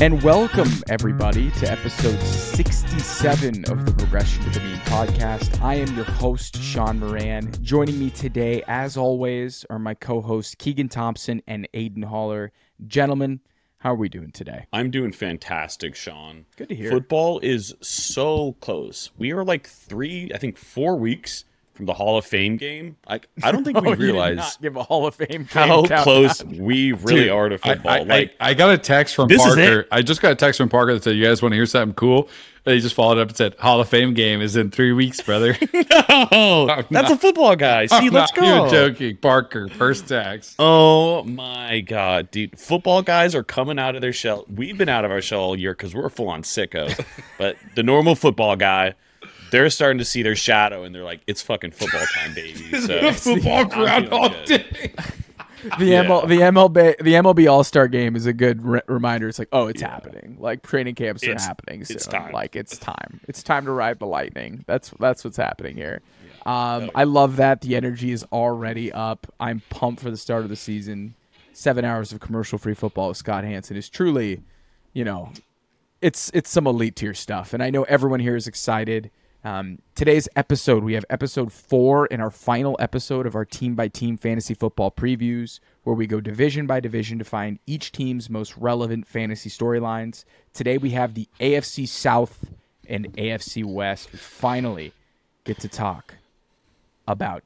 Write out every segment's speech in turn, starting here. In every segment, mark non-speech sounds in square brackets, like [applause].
And welcome, everybody, to episode 67 of the Regression to the Mean podcast. I am your host, Shaun Moran. Joining me today, as always, are my co hosts, Keegan Thompson and Aidan Haller. Gentlemen, how are we doing today? I'm doing fantastic, Shaun. Good to hear. Football is so close. We are like three, I think four weeks from the Hall of Fame game. I, I don't think [laughs] Oh, we realize not give a Hall of Fame how close we [laughs] really Dude, are to football. I, I, like, I got a text from Parker. I just got a text from Parker that said, "You guys want to hear something cool?" And he just followed up and said, "Hall of Fame game is in three weeks, brother." [laughs] oh, that's not- a football guy. See, I'm let's not go. joking, Parker. First text. Oh my god, dude! Football guys are coming out of their shell. We've been out of our shell all year because we're full on sickos. but the normal football guy, they're starting to see their shadow, and they're like, "It's fucking football time, baby." [laughs] So Football I'm all good. day. The Yeah. ML, the MLB the MLB All Star Game is a good re- reminder. It's like, oh, it's happening. Like training camps are It's- happening. it's time. Like it's time. It's time to ride the lightning. That's that's what's happening here. Um, I love that the energy is already up. I'm pumped for the start of the season. Seven hours of commercial free football with Scott Hanson is truly, you know, it's it's some elite tier stuff, and I know everyone here is excited. Um, today's episode, we have episode four and our final episode of our team by team fantasy football previews, where we go division by division to find each team's most relevant fantasy storylines. Today we have the AFC South and AFC West. We finally get to talk about.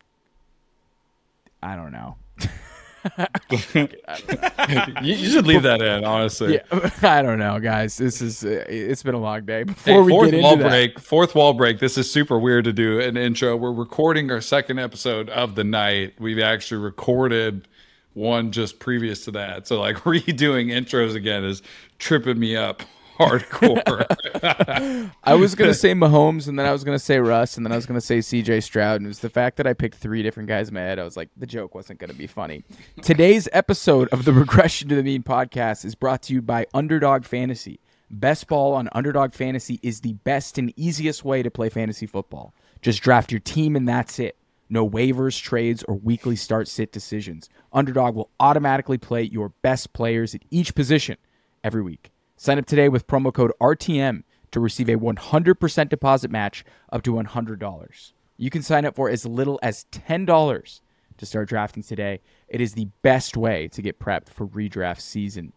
I don't know. [laughs] [laughs] You, you should leave that in, honestly. Yeah, [laughs] I don't know, guys. This is uh, it's been a long day. Hey, Before we fourth get wall into that, break. Fourth wall break. This is super weird to do an intro. We're recording our second episode of the night. We've actually recorded one just previous to that. So like [laughs] redoing intros again is tripping me up hardcore. [laughs] I was gonna [laughs] say Mahomes, and then I was gonna say Russ, and then I was gonna say C.J. Stroud. And it was the fact that I picked three different guys in my head. I was like, the joke wasn't gonna be funny. Today's episode of the Regression to the Mean podcast is brought to you by Underdog Fantasy. Best ball on Underdog Fantasy is the best and easiest way to play fantasy football. Just draft your team, and that's it. No waivers, trades, or weekly start sit decisions. Underdog will automatically play your best players at each position every week. Sign up today with promo code RTM to receive a 100% deposit match up to $100. You can sign up for as little as $10 to start drafting today. It is the best way to get prepped for redraft season.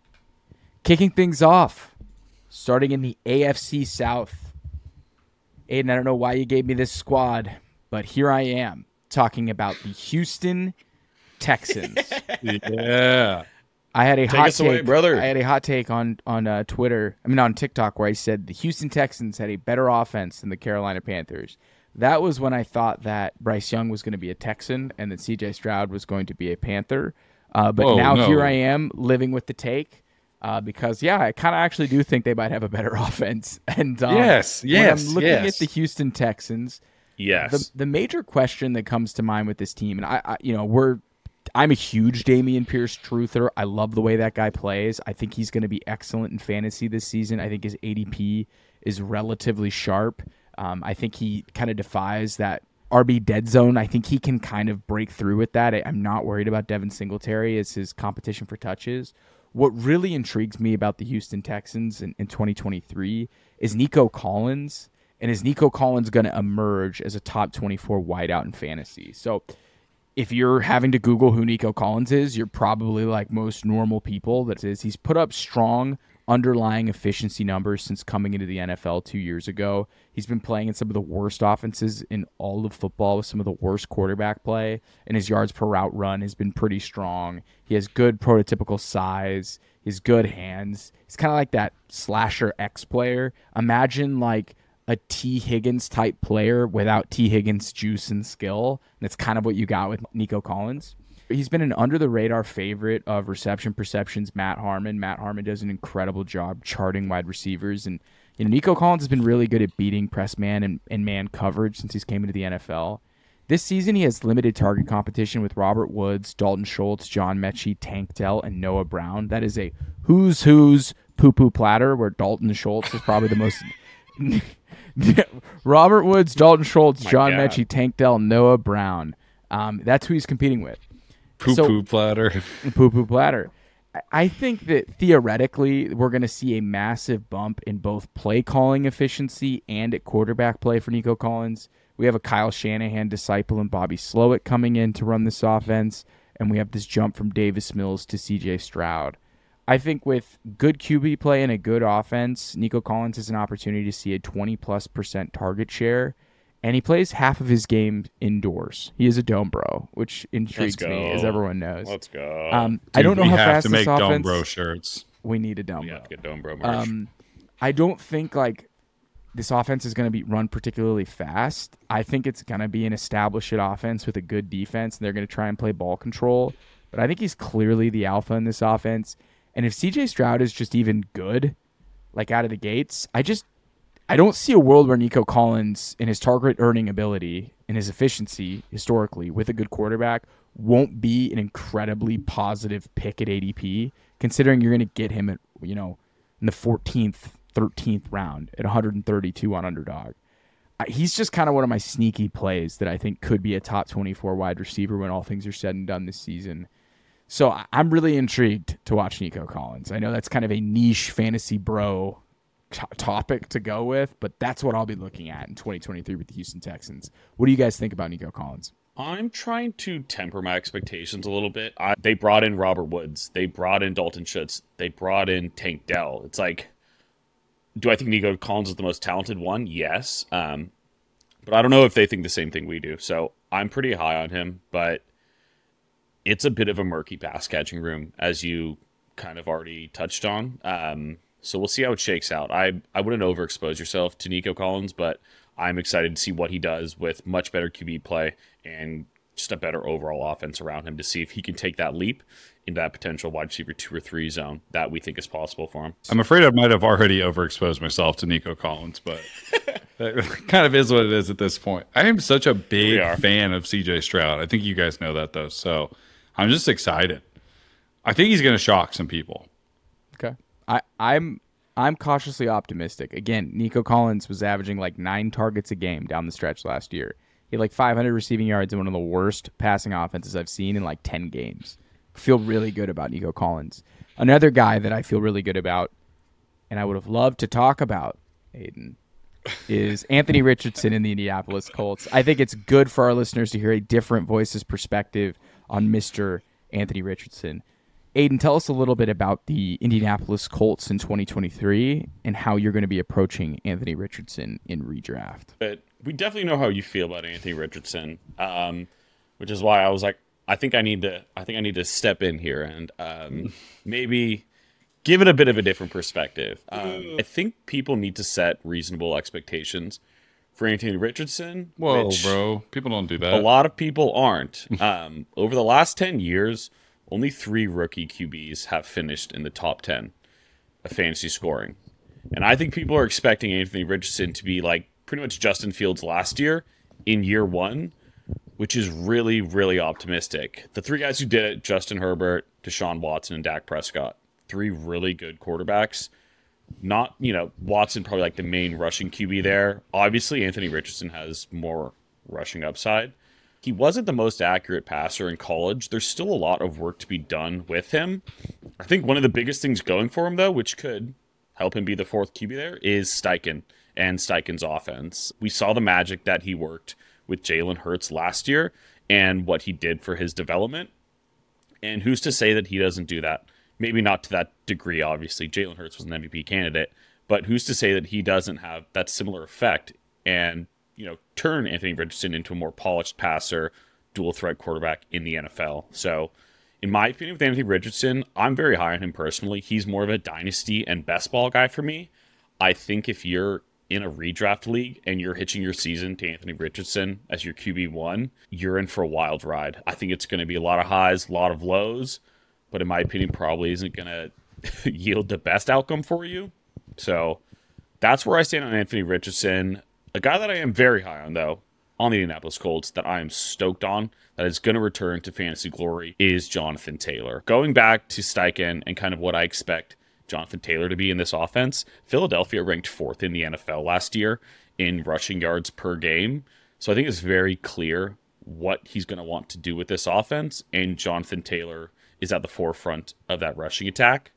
Kicking things off, starting in the AFC South. Aidan, I don't know why you gave me this squad, but here I am talking about the Houston Texans. [laughs] yeah. I had a Take hot take, away, brother. I had a hot take on on uh, Twitter. I mean, on TikTok, where I said the Houston Texans had a better offense than the Carolina Panthers. That was when I thought that Bryce Young was going to be a Texan and that C.J. Stroud was going to be a Panther. Uh, but Whoa, now no. here I am living with the take. Uh, because yeah, I kind of actually do think they might have a better [laughs] offense. And um, Yes, yes, I'm looking yes. at the Houston Texans, yes, the the major question that comes to mind with this team, and I, I you know, we're I'm a huge Dameon Pierce truther. I love the way that guy plays. I think he's going to be excellent in fantasy this season. I think his ADP is relatively sharp. Um, I think he kind of defies that RB dead zone. I think he can kind of break through with that. I, I'm not worried about Devin Singletary as his competition for touches. What really intrigues me about the Houston Texans in, in 2023 is Nico Collins. And is Nico Collins going to emerge as a top 24 wideout in fantasy? So if you're having to Google who Nico Collins is, you're probably like most normal people. That is, he's put up strong underlying efficiency numbers since coming into the NFL two years ago. He's been playing in some of the worst offenses in all of football with some of the worst quarterback play, and his yards per route run has been pretty strong. He has good prototypical size. He's good hands. He's kind of like that slasher X player. Imagine like a Tee Higgins type player without Tee Higgins juice and skill. And that's kind of what you got with Nico Collins. He's been an under the radar favorite of reception perceptions, Matt Harmon. Matt Harmon does an incredible job charting wide receivers. And, you know, Nico Collins has been really good at beating press man and, and man coverage since he's came into the NFL. This season, he has limited target competition with Robert Woods, Dalton Schultz, John Metchie, Tank Dell, and Noah Brown. That is a who's who's poo poo platter where Dalton Schultz is probably the most. [laughs] Robert Woods, Dalton Schultz, My John God. Mechie, Tank Dell, Noah Brown. Um, that's who he's competing with. Poo So- platter. [laughs] Poo poo platter. I think that theoretically we're going to see a massive bump in both play calling efficiency and at quarterback play for Nico Collins. We have a Kyle Shanahan disciple and Bobby Slowik coming in to run this offense, and we have this jump from Davis Mills to CJ Stroud. I think with good QB play and a good offense, Nico Collins has an opportunity to see a 20 plus percent target share. And he plays half of his game indoors. He is a dome bro, which intrigues me, as everyone knows. Let's go. Um, I don't know we how have fast to make this Dome offense. Bro shirts. We need a dome we bro. have to get Dome Bro merch. Um, I don't think like this offense is going to be run particularly fast. I think it's going to be an established offense with a good defense, and they're going to try and play ball control. But I think he's clearly the alpha in this offense. And if CJ Stroud is just even good, like out of the gates, I just I don't see a world where Nico Collins, in his target earning ability and his efficiency historically with a good quarterback, won't be an incredibly positive pick at ADP, considering you're going to get him at, you know, in the 14th, 13th round at 132 on underdog. He's just kind of one of my sneaky plays that I think could be a top 24 wide receiver when all things are said and done this season. So I'm really intrigued to watch Nico Collins. I know that's kind of a niche fantasy bro t- topic to go with, but that's what I'll be looking at in 2023 with the Houston Texans. What do you guys think about Nico Collins? I'm trying to temper my expectations a little bit. I, they brought in Robert Woods. They brought in Dalton Schultz. They brought in Tank Dell. It's like, do I think Nico Collins is the most talented one? Yes. Um, but I don't know if they think the same thing we do. So I'm pretty high on him, but it's a bit of a murky pass catching room, as you kind of already touched on. Um, so we'll see how it shakes out. I, I wouldn't overexpose yourself to Nico Collins, but I'm excited to see what he does with much better QB play and just a better overall offense around him to see if he can take that leap into that potential wide receiver two or three zone that we think is possible for him. I'm afraid I might have already overexposed myself to Nico Collins, but [laughs] that kind of is what it is at this point. I am such a big fan of CJ Stroud. I think you guys know that though. So I'm just excited. I think he's going to shock some people. Okay. I, I'm I'm cautiously optimistic. Again, Nico Collins was averaging like nine targets a game down the stretch last year. He had like 500 receiving yards in one of the worst passing offenses I've seen in like 10 games. Feel really good about Nico Collins. Another guy that I feel really good about, and I would have loved to talk about, Aidan, is [laughs] Anthony Richardson in the Indianapolis Colts. I think it's good for our listeners to hear a different voice's perspective on Mr. Anthony Richardson. Aidan, tell us a little bit about the Indianapolis Colts in 2023 and how you're going to be approaching Anthony Richardson in redraft. but we definitely know how you feel about Anthony Richardson, um, which is why I was like, I think I need to, I think I need to step in here and um, [laughs] maybe give it a bit of a different perspective. Um, I think people need to set reasonable expectations for Anthony Richardson. Whoa, which bro. People don't do that. A lot of people aren't. Um, over the last ten years, only three rookie QBs have finished in the top ten of fantasy scoring. And I think people are expecting Anthony Richardson to be like pretty much Justin Fields last year in year one, which is really, really optimistic. The three guys who did it Justin Herbert, Deshaun Watson, and Dak Prescott. Three really good quarterbacks. Not, you know, Watson probably like the main rushing QB there. Obviously, Anthony Richardson has more rushing upside. He wasn't the most accurate passer in college. There's still a lot of work to be done with him. I think one of the biggest things going for him, though, which could help him be the fourth QB there, is Steichen and Steichen's offense. We saw the magic that he worked with Jalen Hurts last year and what he did for his development. And who's to say that he doesn't do that? Maybe not to that degree, obviously. Jalen Hurts was an MVP candidate, but who's to say that he doesn't have that similar effect and, you know, turn Anthony Richardson into a more polished passer, dual threat quarterback in the NFL? So, in my opinion, with Anthony Richardson, I'm very high on him personally. He's more of a dynasty and best ball guy for me. I think if you're in a redraft league and you're hitching your season to Anthony Richardson as your QB1, you're in for a wild ride. I think it's going to be a lot of highs, a lot of lows, but in my opinion, probably isn't going [laughs] to yield the best outcome for you. So that's where I stand on Anthony Richardson. A guy that I am very high on, though, on the Indianapolis Colts that I am stoked on that is going to return to fantasy glory is Jonathan Taylor. Going back to Steichen and kind of what I expect Jonathan Taylor to be in this offense, Philadelphia ranked fourth in the NFL last year in rushing yards per game. So I think it's very clear what he's going to want to do with this offense, and Jonathan Taylor is at the forefront of that rushing attack.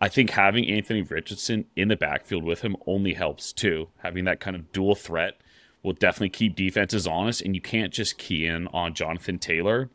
I think having Anthony Richardson in the backfield with him only helps too. Having that kind of dual threat will definitely keep defenses honest, and you can't just key in on Jonathan Taylor.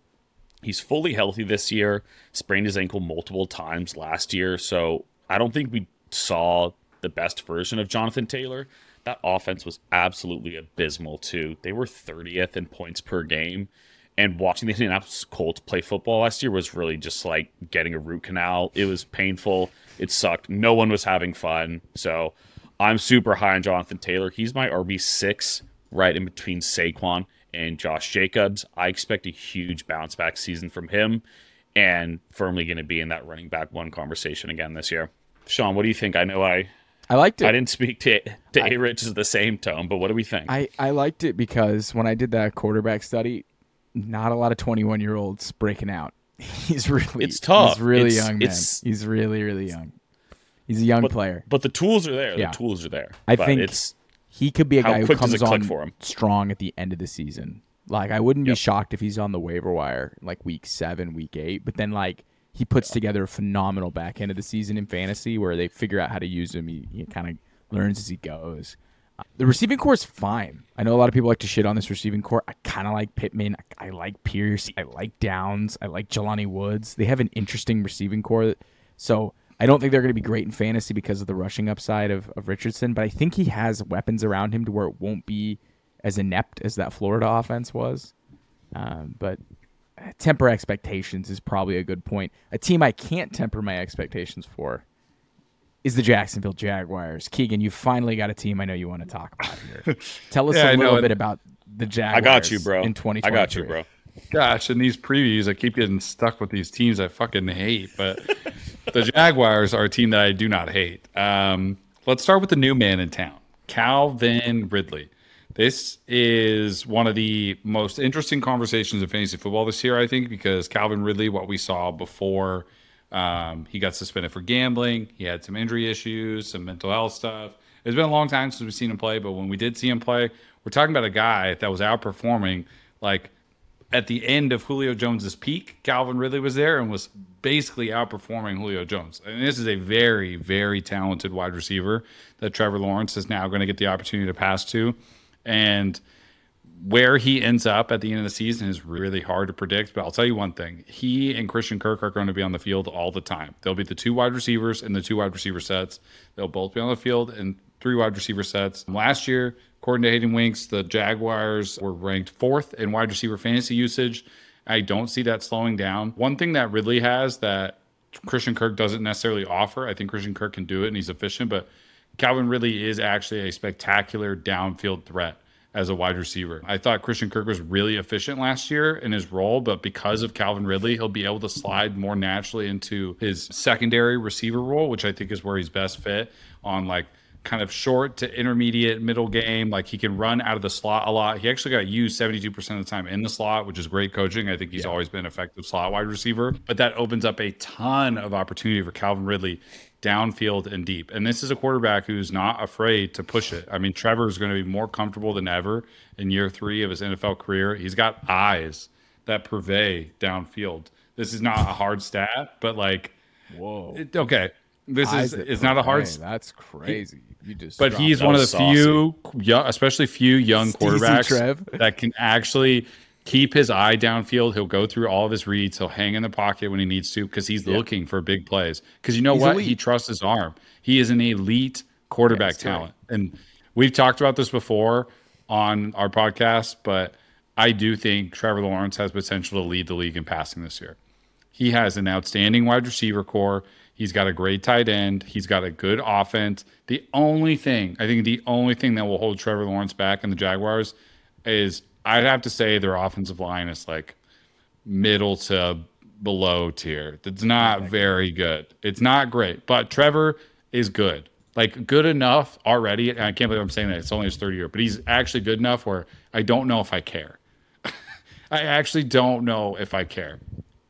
He's fully healthy this year, sprained his ankle multiple times last year, so I don't think we saw the best version of Jonathan Taylor. That offense was absolutely abysmal too. They were 30th in points per game. And watching the [laughs] Indianapolis Colts play football last year was really just like getting a root canal. It was painful. It sucked. No one was having fun. So I'm super high on Jonathan Taylor. He's my RB6 right in between Saquon and Josh Jacobs. I expect a huge bounce back season from him and firmly going to be in that running back one conversation again this year. Shaun, what do you think? I know I I liked it. I didn't speak to [laughs] to A Rich the same tone, but what do we think? I, I liked it because when I did that quarterback study, not a lot of 21 year olds breaking out. [laughs] He's really It's tough. He's really It's- young man. He's really really young. He's a young but, player. but the tools are there. Yeah. The tools are there. I but think it's He could be a guy who comes on for him? strong at the end of the season. Like I wouldn't be shocked if he's on the waiver wire like week seven, week eight, but then like he puts together a phenomenal back end of the season in fantasy where they figure out how to use him. He, he kind of learns as he goes. Uh, The receiving core is fine. I know a lot of people like to shit on this receiving core. I kind of like Pittman. I, like Pierce. I like Downs. I like Jelani Woods. They have an interesting receiving core. So I don't think they're going to be great in fantasy because of the rushing upside of, of Richardson, but I think he has weapons around him to where it won't be as inept as that Florida offense was. Um, but temper expectations is probably a good point. A team I can't temper my expectations for is the Jacksonville Jaguars. Keegan, you finally got a team I know you want to talk about here. [laughs] Tell us Yeah, a little it. bit about the Jaguars. I got you, bro. In 2023. I got you, bro. Gosh, in these previews, I keep getting stuck with these teams I fucking hate. But the [laughs] Jaguars are a team that I do not hate. Um, let's start with the new man in town, Calvin Ridley. This is one of the most interesting conversations in fantasy football this year, I think, because Calvin Ridley, what we saw before um, he got suspended for gambling, he had some injury issues, some mental health stuff. It's been a long time since we've seen him play, but when we did see him play, we're talking about a guy that was outperforming like at the end of Julio Jones's peak, Calvin Ridley was there and was basically outperforming Julio Jones. And this is a very, very talented wide receiver that Trevor Lawrence is now going to get the opportunity to pass to. And where he ends up at the end of the season is really hard to predict. But I'll tell you one thing: he and Christian Kirk are going to be on the field all the time. They'll be the two wide receivers in the two wide receiver sets. They'll both be on the field in three wide receiver sets. Last year, according to Hayden Winks, the Jaguars were ranked fourth in wide receiver fantasy usage. I don't see that slowing down. One thing that Ridley has that Christian Kirk doesn't necessarily offer. I think Christian Kirk can do it and he's efficient, but Calvin Ridley is actually a spectacular downfield threat as a wide receiver. I thought Christian Kirk was really efficient last year in his role, but because of Calvin Ridley, he'll be able to slide more naturally into his secondary receiver role, which I think is where he's best fit on like kind of short to intermediate middle game. Like he can run out of the slot a lot. He actually got used 72% of the time in the slot, which is great coaching. I think he's always been an effective slot wide receiver, but that opens up a ton of opportunity for Calvin Ridley downfield and deep. And this is a quarterback who's not afraid to push it. I mean, Trevor is going to be more comfortable than ever in year three of his NFL career. He's got eyes that purvey downfield. This is not a hard stat, but like, Whoa. it- okay, this Eyes is it's not a hard. purvey. That's crazy. You just But he's one of the saucy. few, young, especially few young quarterbacks that can actually keep his eye downfield. He'll go through all of his reads. He'll hang in the pocket when he needs to because he's looking for big plays. Because you know He's what? elite. He trusts his arm. He is an elite quarterback right. talent. And we've talked about this before on our podcast, but I do think Trevor Lawrence has potential to lead the league in passing this year. He has an outstanding wide receiver core. He's got a great tight end. He's got a good offense. The only thing, I think the only thing that will hold Trevor Lawrence back in the Jaguars is I'd have to say their offensive line is like middle to below tier. It's not very good. It's not great, but Trevor is good. Like good enough already. And I can't believe I'm saying that. It's only his third year, but he's actually good enough where I don't know if I care. [laughs] I actually don't know if I care.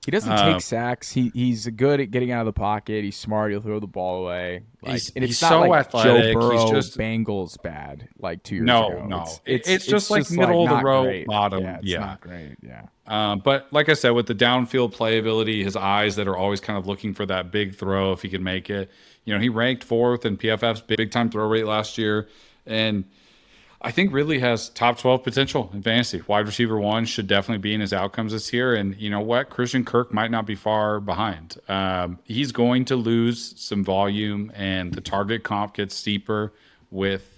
He doesn't Um, take sacks. He he's good at getting out of the pocket. He's smart. He'll throw the ball away. Like, He's- and it's he's not so like athletic. Joe He's just- Bengals bad like two years No, ago. no. It- it's just like like, middle of the road, great. bottom. Yeah, it's Yeah. not great. Yeah. Um, but like I said, with the downfield playability, his eyes that are always kind of looking for that big throw if he can make it. You know, he ranked fourth in PFF's big time throw rate last year, and I think Ridley has top twelve potential in fantasy. Wide receiver one should definitely be in his outcomes this year, and you know what, Christian Kirk might not be far behind. Um, he's going to lose some volume, and the target comp gets steeper with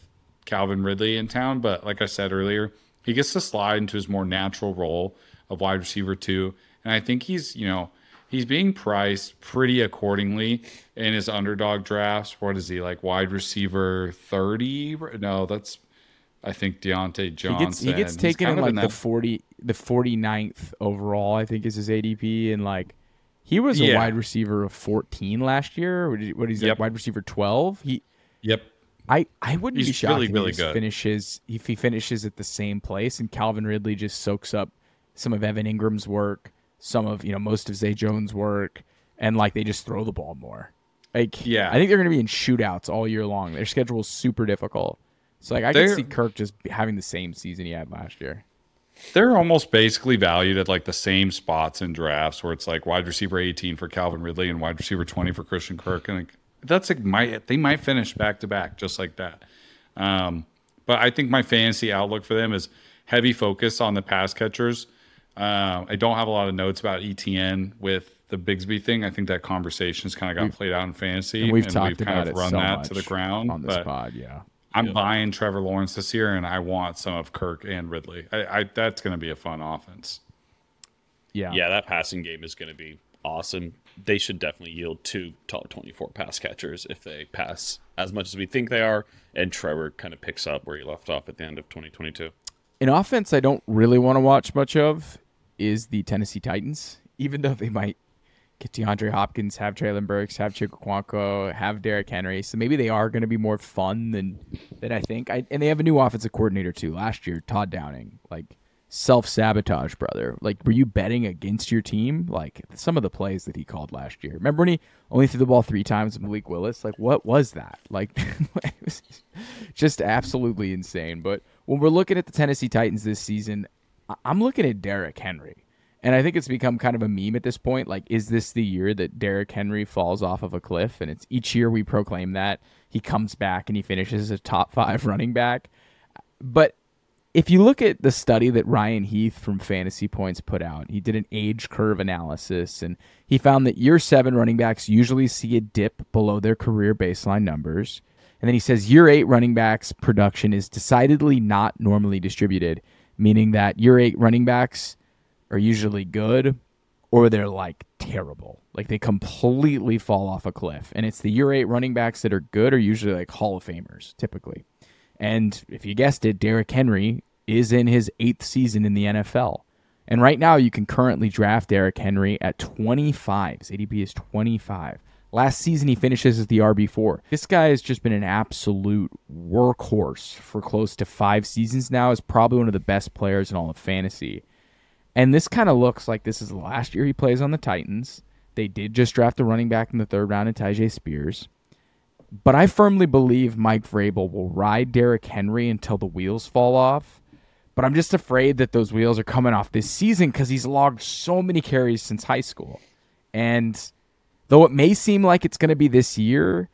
Calvin Ridley in town. But like I said earlier, he gets to slide into his more natural role of wide receiver two. And I think he's, you know, he's being priced pretty accordingly in his underdog drafts. What is he like wide receiver 30? No, that's I think Deontay He gets he gets taken in like the that- 40 the 49th overall, I think is his ADP and like he was a Yeah. wide receiver of 14 last year. What, did he- what is Yep. Wide receiver 12? He Yep. I, I wouldn't be He's shocked really, if really he good. finishes if he finishes at the same place and Calvin Ridley just soaks up some of Evan Engram's work, some of you know most of Zay Jones' work, and like they just throw the ball more. Like Yeah. I think they're going to be in shootouts all year long. Their schedule is super difficult. So like I could They're- see Kirk just having the same season he had last year. They're almost basically valued at like the same spots in drafts where it's like wide receiver 18 for Calvin Ridley and wide receiver 20 for Christian Kirk. And like, that's like my, they might finish back to back just like that. Um, but I think my fantasy outlook for them is heavy focus on the pass catchers. Um, I don't have a lot of notes about ETN with the Bigsby thing. I think that conversation's kind of got played out in fantasy. And we've and talked kind about of it run so that to the ground. on this but pod. Yeah. I'm buying Trevor Lawrence this year, and I want some of Kirk and Ridley. I, I that's going to be a fun offense. Yeah. Yeah, that passing game is going to be awesome. They should definitely yield two top 24 pass catchers if they pass as much as we think they are. And Trevor kind of picks up where he left off at the end of 2022. An offense I don't really want to watch much of is the Tennessee Titans, even though they might get DeAndre Hopkins, have Treylon Burks, have Chig Okonkwo, have Derrick Henry. So maybe they are going to be more fun than than I think. I, and they have a new offensive coordinator too. Last year, Todd Downing, like self sabotage, brother. Like, were you betting against your team? Like some of the plays that he called last year. Remember when he only threw the ball three times Malik Willis? Like, what was that? Like, [laughs] it was just absolutely insane. But when we're looking at the Tennessee Titans this season, I'm looking at Derrick Henry. And I think it's become kind of a meme at this point. Like, is this the year that Derrick Henry falls off of a cliff? And it's each year we proclaim that he comes back and he finishes as a top five [laughs] running back. But if you look at the study that Ryan Heath from Fantasy Points put out, he did an age curve analysis and he found that year seven running backs usually see a dip below their career baseline numbers. And then he says year eight running backs production is decidedly not normally distributed, meaning that year eight running backs are usually good or they're like terrible. Like they completely fall off a cliff. And it's the year eight running backs that are good are usually like Hall of Famers, typically. And if you guessed it, Derrick Henry is in his eighth season in the NFL. And right now, you can currently draft Derrick Henry at 25. His ADP is 25. Last season, he finishes as the RB4. This guy has just been an absolute workhorse for close to five seasons now. Is probably one of the best players in all of fantasy. And this kind of looks like this is the last year he plays on the Titans. They did just draft a running back in the third round in Tyjae Spears. But I firmly believe Mike Vrabel will ride Derrick Henry until the wheels fall off. But I'm just afraid that those wheels are coming off this season because he's logged so many carries since high school. And though it may seem like it's going to be this year,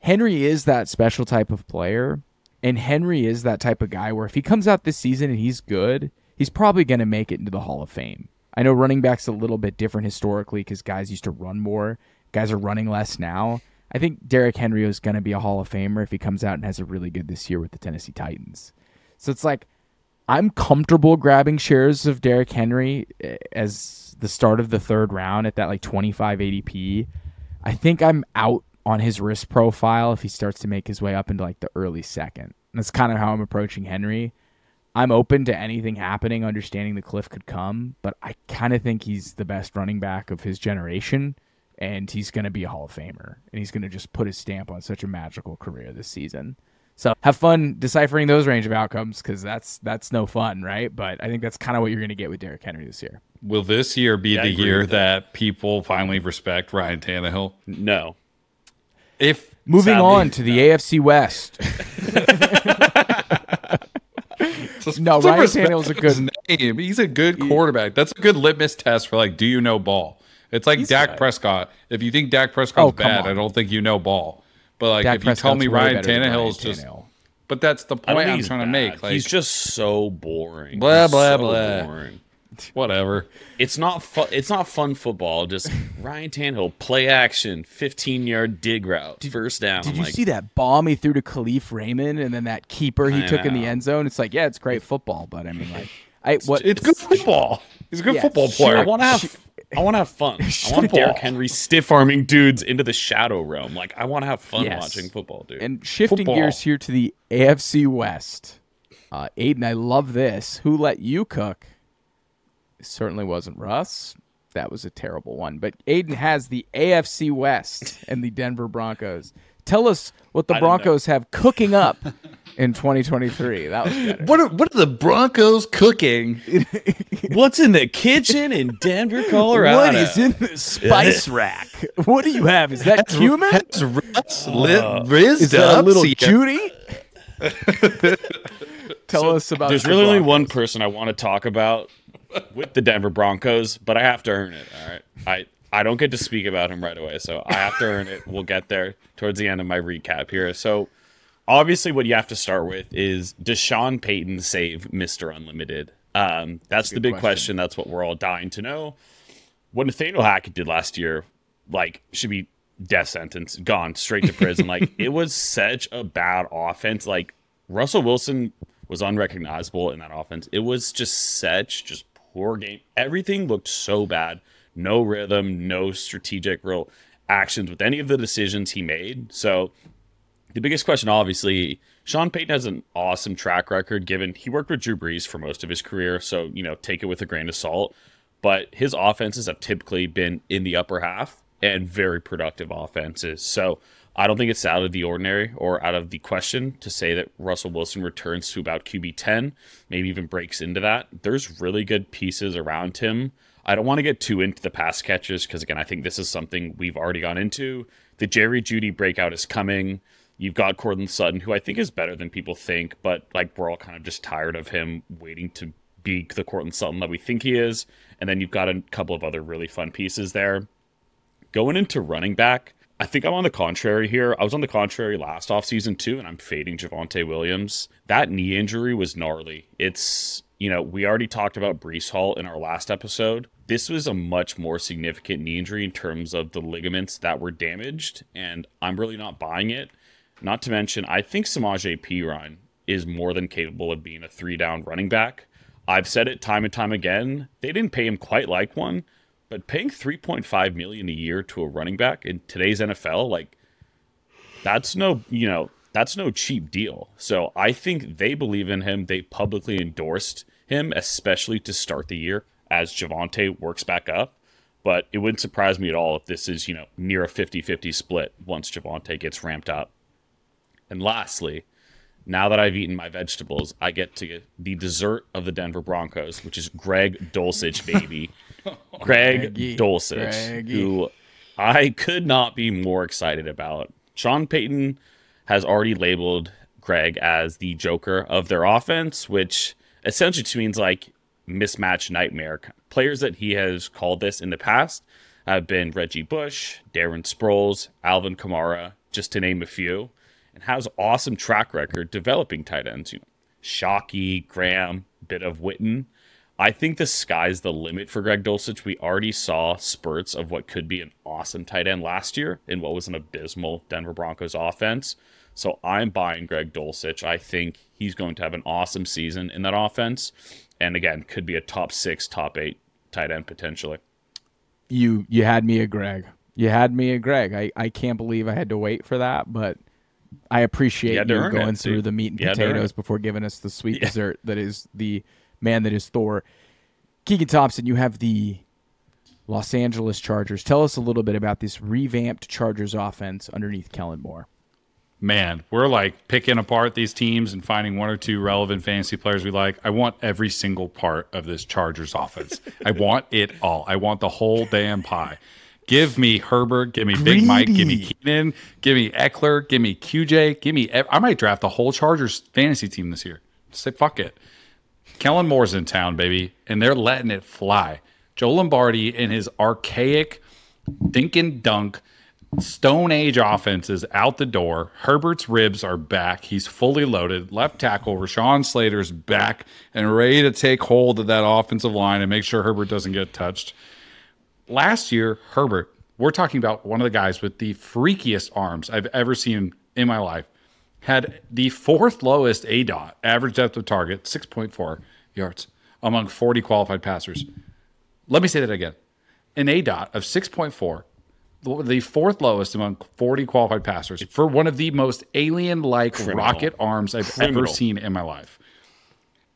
Henry is that special type of player. And Henry is that type of guy where if he comes out this season and he's good, he's probably going to make it into the Hall of Fame. I know running back's a little bit different historically because guys used to run more. Guys are running less now. I think Derrick Henry is going to be a Hall of Famer if he comes out and has a really good this year with the Tennessee Titans. So it's like I'm comfortable grabbing shares of Derrick Henry eh, as the start of the third round at that like 25 ADP. I think I'm out on his risk profile if he starts to make his way up into like the early second. That's kind of how I'm approaching Henry. I'm open to anything happening, understanding the cliff could come, but I kind of think he's the best running back of his generation, and he's going to be a Hall of Famer, and he's going to just put his stamp on such a magical career this season. So have fun deciphering those range of outcomes because that's that's no fun, right? But I think that's kind of what you're going to get with Derrick Henry this year. Will this year be Yeah, the year that. that people finally respect Ryan Tannehill? No. If Moving Sadly, on to the AFC West. [laughs] [laughs] [laughs] No, Some Ryan respect Tannehill's a good- name. He's a good quarterback. That's a good litmus test for like, do you know ball? It's like He's Dak good. Prescott. If you think Dak Prescott's Oh, bad, on. I don't think you know ball. But like, Dak if you tell me Ryan better than Ryan Tannehill's just, Tannehill. but that's the point I'm he's trying to make. Like, he's just so boring. Blah, He's blah, so blah. boring. [laughs] whatever. It's not fun. It's not fun football. Just Ryan Tannehill play action, 15 yard dig route, first down. Did I'm you like, see that bomb he threw to Kalif Raymond and then that keeper he I took in the end zone? It's like, yeah, it's great football, but I mean, like, I what It's good football. He's a good Yeah, football sure. player. I want to have. I want to have fun. I want Derrick Henry stiff arming dudes into the shadow realm. Like I want to have fun Yes. watching football, dude. And shifting Football. gears here to the AFC West. Uh, Aidan, I love this. Who let you cook? It certainly wasn't Russ. That was a terrible one. But Aidan has the AFC West and the Denver Broncos. Tell us what the I. Broncos have cooking up in 2023. That was better. What are, what are the Broncos cooking? [laughs] What's in the kitchen in Denver, Colorado? What is in the spice rack? What do you have? Is that cumin? Has Russ lit, uh, rizzed Is that a little Sierra- Judy? [laughs] Tell us about. There's the really only one person I want to talk about with the Denver Broncos, but I have to earn it. All right, I I don't get to speak about him right away, so I have to earn it. We'll get there towards the end of my recap here. So, obviously, what you have to start with is Does Sean Payton save Mister Unlimited. Um, that's the big question. question. That's what we're all dying to know. What Nathaniel Hackett did last year, like, should be death sentence, gone straight to prison. like, [laughs] it was such a bad offense. Like, Russell Wilson was unrecognizable in that offense. It was just such just poor game. Everything looked so bad. No rhythm, no strategic real actions with any of the decisions he made. So the biggest question, obviously, Sean Payton has an awesome track record given he worked with Drew Brees for most of his career. So, you know, take it with a grain of salt. But his offenses have typically been in the upper half and very productive offenses. So I don't think it's out of the ordinary or out of the question to say that Russell Wilson returns to about QB 10, maybe even breaks into that. There's really good pieces around him. I don't want to get too into the pass catches because, again, I think this is something we've already gone into. The Jerry Jeudy breakout is coming. You've got Courtland Sutton, who I think is better than people think, but like we're all kind of just tired of him waiting to be the Courtland Sutton that we think he is. And then you've got a couple of other really fun pieces there. Going into running back, I think I'm on the contrary here. I was on the contrary last offseason too, and I'm fading Javonte Williams. That knee injury was gnarly. It's, you know, we already talked about Breece Hall in our last episode. This was a much more significant knee injury in terms of the ligaments that were damaged, and I'm really not buying it. Not to mention, I think Samaje Perine is more than capable of being a three down running back. I've said it time and time again. They didn't pay him quite like one, but paying 3.5 million a year to a running back in today's NFL, like that's no, you know, that's no cheap deal. So I think they believe in him. They publicly endorsed him, especially to start the year as Javonte works back up. But it wouldn't surprise me at all if this is, you know, near a 50-50 split once Javonte gets ramped up. And lastly, now that I've eaten my vegetables, I get to get the dessert of the Denver Broncos, which is Greg Dulcich, baby. [laughs] Greg Greggy, Dulcich, Greggy. who I could not be more excited about. Sean Payton has already labeled Greg as the Joker of their offense, which essentially just means like mismatch nightmare. Players that he has called this in the past have been Reggie Bush, Darren Sproles, Alvin Kamara, just to name a few, and has awesome track record developing tight ends. You know, Shockey, Graham, bit of Witten. I think the sky's the limit for Greg Dulcich. We already saw spurts of what could be an awesome tight end last year in what was an abysmal Denver Broncos offense. So I'm buying Greg Dulcich. I think he's going to have an awesome season in that offense. And again, could be a top six, top eight tight end potentially. you you had me a Greg. You had me a Greg. I, I can't believe I had to wait for that, but I appreciate you earn going it, through the meat and You had to earn potatoes before giving us the sweet Yeah. dessert that is the man that is Thor. Keegan Thompson, you have the Los Angeles Chargers. Tell us a little bit about this revamped Chargers offense underneath Kellen Moore. man, we're like picking apart these teams and finding one or two relevant fantasy players we like. I want every single part of this Chargers offense. I want it all. I want the whole damn pie. Give me Herbert, give me Big Mike, give me Keenan, give me Ekeler. give me QJ, give me. I might draft the whole Chargers fantasy team this year. Say fuck it. Kellen Moore's in town, baby, and they're letting it fly. Joe Lombardi and his archaic dink and dunk Stone Age offense is out the door. Herbert's ribs are back. He's fully loaded. Left tackle Rashawn Slater's back and ready to take hold of that offensive line and make sure Herbert doesn't get touched. Last year, Herbert, we're talking about one of the guys with the freakiest arms I've ever seen in my life, had the fourth lowest A dot, average depth of target, 6.4 yards, among 40 qualified passers. Let me say that again. An ADOT of 6.4 the fourth lowest among 40 qualified passers for one of the most alien like rocket arms I've Criminal. ever seen in my life.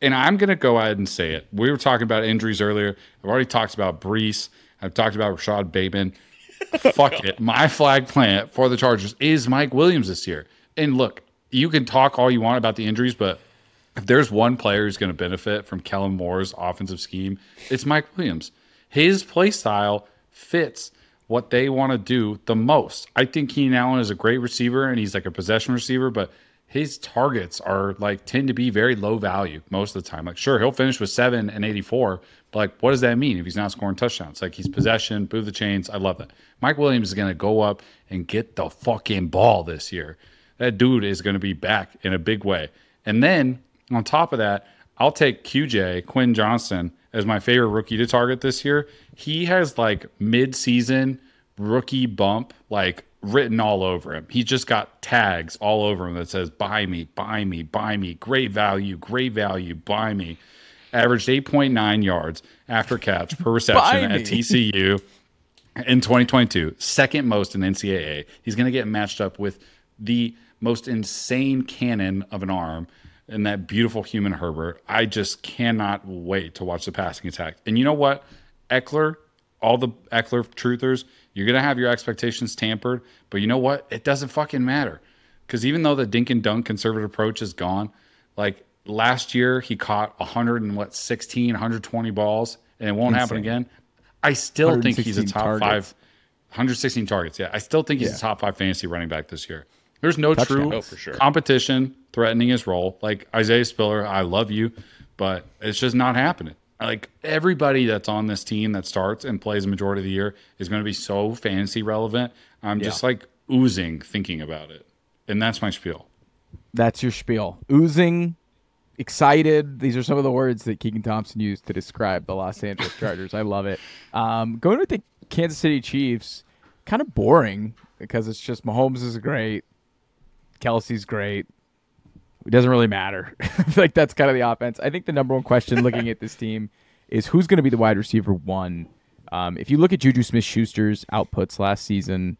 And I'm going to go ahead and say it. We were talking about injuries earlier. I've already talked about Breece. I've talked about Rashod Bateman. [laughs] Fuck it. My flag plant for the Chargers is Mike Williams this year. And look, you can talk all you want about the injuries, but if there's one player who's going to benefit from Kellen Moore's offensive scheme, it's Mike Williams. His play style fits what they want to do the most. I think Keenan Allen is a great receiver and he's like a possession receiver, but his targets are like tend to be very low value most of the time. Like, sure, he'll finish with seven and 84, but like, what does that mean if he's not scoring touchdowns? Like, he's possession, move the chains. I love that. Mike Williams is going to go up and get the fucking ball this year. That dude is going to be back in a big way. And then on top of that, I'll take QJ, Quinn Johnson as my favorite rookie to target this year. He has like mid-season rookie bump like written all over him. He's just got tags all over him that says buy me, buy me, buy me, great value, great value, buy me. Averaged 8.9 yards after catch per reception at TCU in 2022, second most in NCAA. He's going to get matched up with the most insane cannon of an arm and that beautiful human Herbert. I just cannot wait to watch the passing attack. And you know what? Ekeler, all the Ekeler truthers, you're going to have your expectations tampered, but you know what? It doesn't fucking matter. Because even though the dink and dunk conservative approach is gone, like last year he caught 100 and what 16, 120 balls, and it won't Insane. happen again. I still think he's a top targets. five, 116 targets. Yeah, I still think he's yeah. a top five fantasy running back this year. There's no Touchdown. true oh, sure. competition threatening his role. Like Isaiah Spiller, I love you, but it's just not happening. Like everybody that's on this team that starts and plays a majority of the year is going to be so fantasy relevant. I'm yeah. just like oozing thinking about it. And that's my spiel. That's your spiel. Oozing, excited. These are some of the words that Keegan Thompson used to describe the Los Angeles [laughs] Chargers. I love it. Um, going with the Kansas City Chiefs, kind of boring because it's just Mahomes is great. Kelce's great. It doesn't really matter. [laughs] like that's kind of the offense. I think the number one question looking at this [laughs] team is who's going to be the wide receiver one. Um, if you look at Juju Smith Schuster's outputs last season,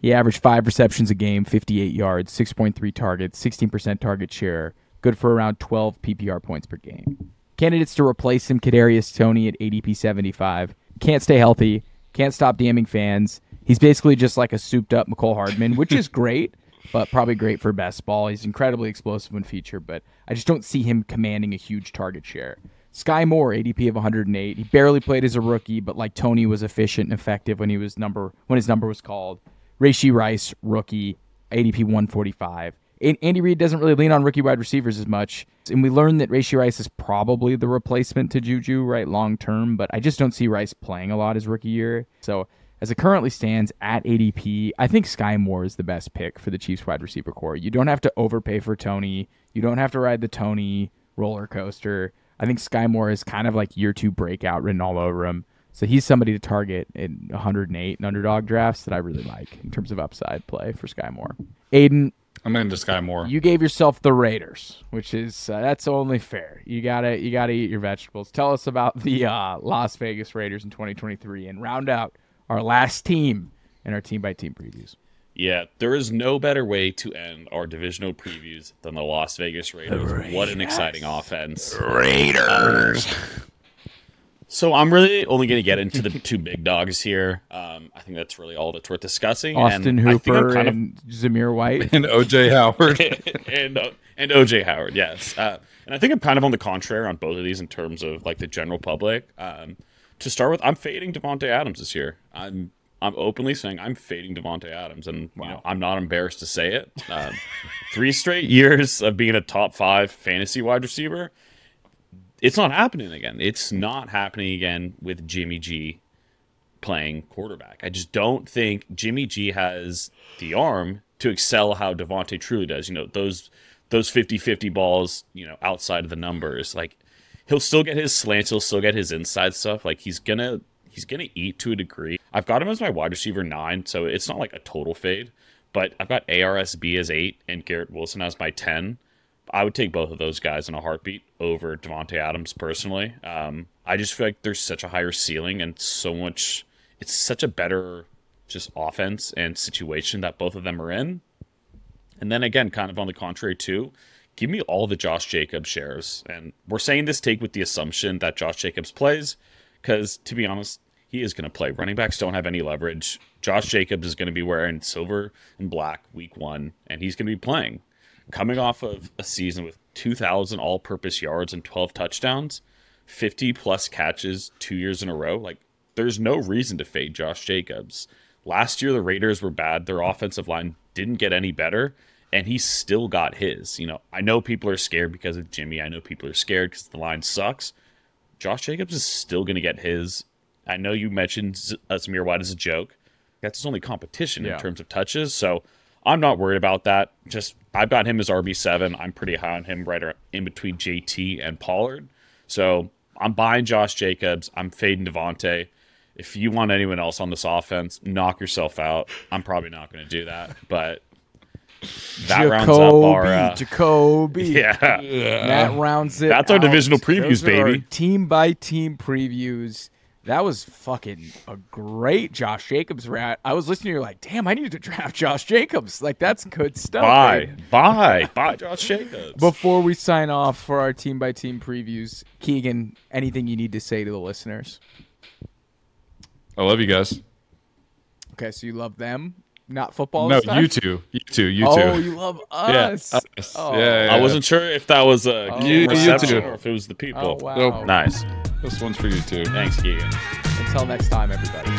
he averaged five receptions a game, 58 yards, 6.3 targets, 16% target share, good for around 12 PPR points per game. Candidates to replace him: Kadarius Toney at ADP 75. Can't stay healthy. Can't stop damning fans. He's basically just like a souped-up Mecole Hardman, which is [laughs] great but probably great for best ball. He's incredibly explosive when featured, but I just don't see him commanding a huge target share. Skyy Moore, ADP of 108. He barely played as a rookie, but like Toney was efficient and effective when he was number when his number was called. Rashee Rice, rookie, ADP 145. Andy Reid doesn't really lean on rookie wide receivers as much. And we learned that Rashee Rice is probably the replacement to Juju, right, long term, but I just don't see Rice playing a lot his rookie year. So as it currently stands at ADP, I think Skyy Moore is the best pick for the Chiefs wide receiver core. You don't have to overpay for Toney. You don't have to ride the Toney roller coaster. I think Skyy Moore is kind of like year two breakout written all over him. So he's somebody to target in 108 and underdog drafts that I really like in terms of upside play for Skyy Moore. Aidan, I'm into Skyy Moore. You gave yourself the Raiders, which is uh, that's only fair. You gotta you gotta eat your vegetables. Tell us about the uh, Las Vegas Raiders in 2023 and round out our last team in our team by team previews. Yeah, there is no better way to end our divisional previews than the Las Vegas Raiders. Raiders. What an exciting offense. Raiders. So I'm really only going to get into the [laughs] two big dogs here. Um, I think that's really all that's worth discussing. Austin and I think Hooper kind and Zamir White. [laughs] And OJ Howard. [laughs] and uh, and OJ Howard, yes. Uh, and I think I'm kind of on the contrary on both of these in terms of like the general public. Um, to start with, I'm fading Davante Adams this year. I'm I'm openly saying I'm fading Davante Adams, and you know I'm not embarrassed to say it. Um, three straight years of being a top five fantasy wide receiver it's not happening again. It's not happening again with Jimmy G playing quarterback. I just don't think Jimmy G has the arm to excel how Davante truly does. You know, those those 50-50 balls, you know, outside of the numbers. Like he'll still get his slants, he'll still get his inside stuff. Like he's gonna he's gonna eat to a degree. I've got him as my wide receiver nine, so it's not like a total fade. But I've got ARSB as eight and Garrett Wilson as my ten. I would take both of those guys in a heartbeat over Davante Adams personally. Um, I just feel like there's such a higher ceiling and so much. It's such a better just offense and situation that both of them are in. And then again, kind of on the contrary too, give me all the Josh Jacobs shares. And we're saying this take with the assumption that Josh Jacobs plays, because to be honest, he is going to play. Running backs don't have any leverage. Josh Jacobs is going to be wearing silver and black week one, and he's going to be playing coming off of a season with 2,000 all purpose yards and 12 touchdowns, 50 plus catches two years in a row, like there's no reason to fade Josh Jacobs. Last year, the Raiders were bad. Their offensive line didn't get any better, and he still got his. You know, I know people are scared because of Jimmy. I know people are scared because the line sucks. Josh Jacobs is still going to get his. I know you mentioned Zamir uh, White as a joke. That's his only competition Yeah. in terms of touches. So I'm not worried about that. Just I've got him as RB seven. I'm pretty high on him, right in between JT and Pollard. So I'm buying Josh Jacobs. I'm fading Davante. If you want anyone else on this offense, knock yourself out. I'm probably not going to do that, but that rounds up our. Uh, Jacoby. [laughs] yeah, That rounds it. That's our out. divisional previews, Those baby. Team by team previews. That was fucking a great Josh Jacobs rat. I was listening. You're like, damn, I need to draft [laughs] Josh Jacobs. Like that's good stuff. Bye. baby. buy, buy Josh Jacobs. Before we sign off for our team by team previews, Keegan, anything you need to say to the listeners? I love you guys. Okay, so you love them, not football. No, this time? you two. You two. You Oh, two. you love [laughs] Yeah, us. us. Oh. Yeah, yeah. I wasn't sure if that was a Oh, You- you reception too. or if it was the Oh, people. wow. Nope. Nice. This one's for you too. Thanks, Keegan. Until next time, everybody.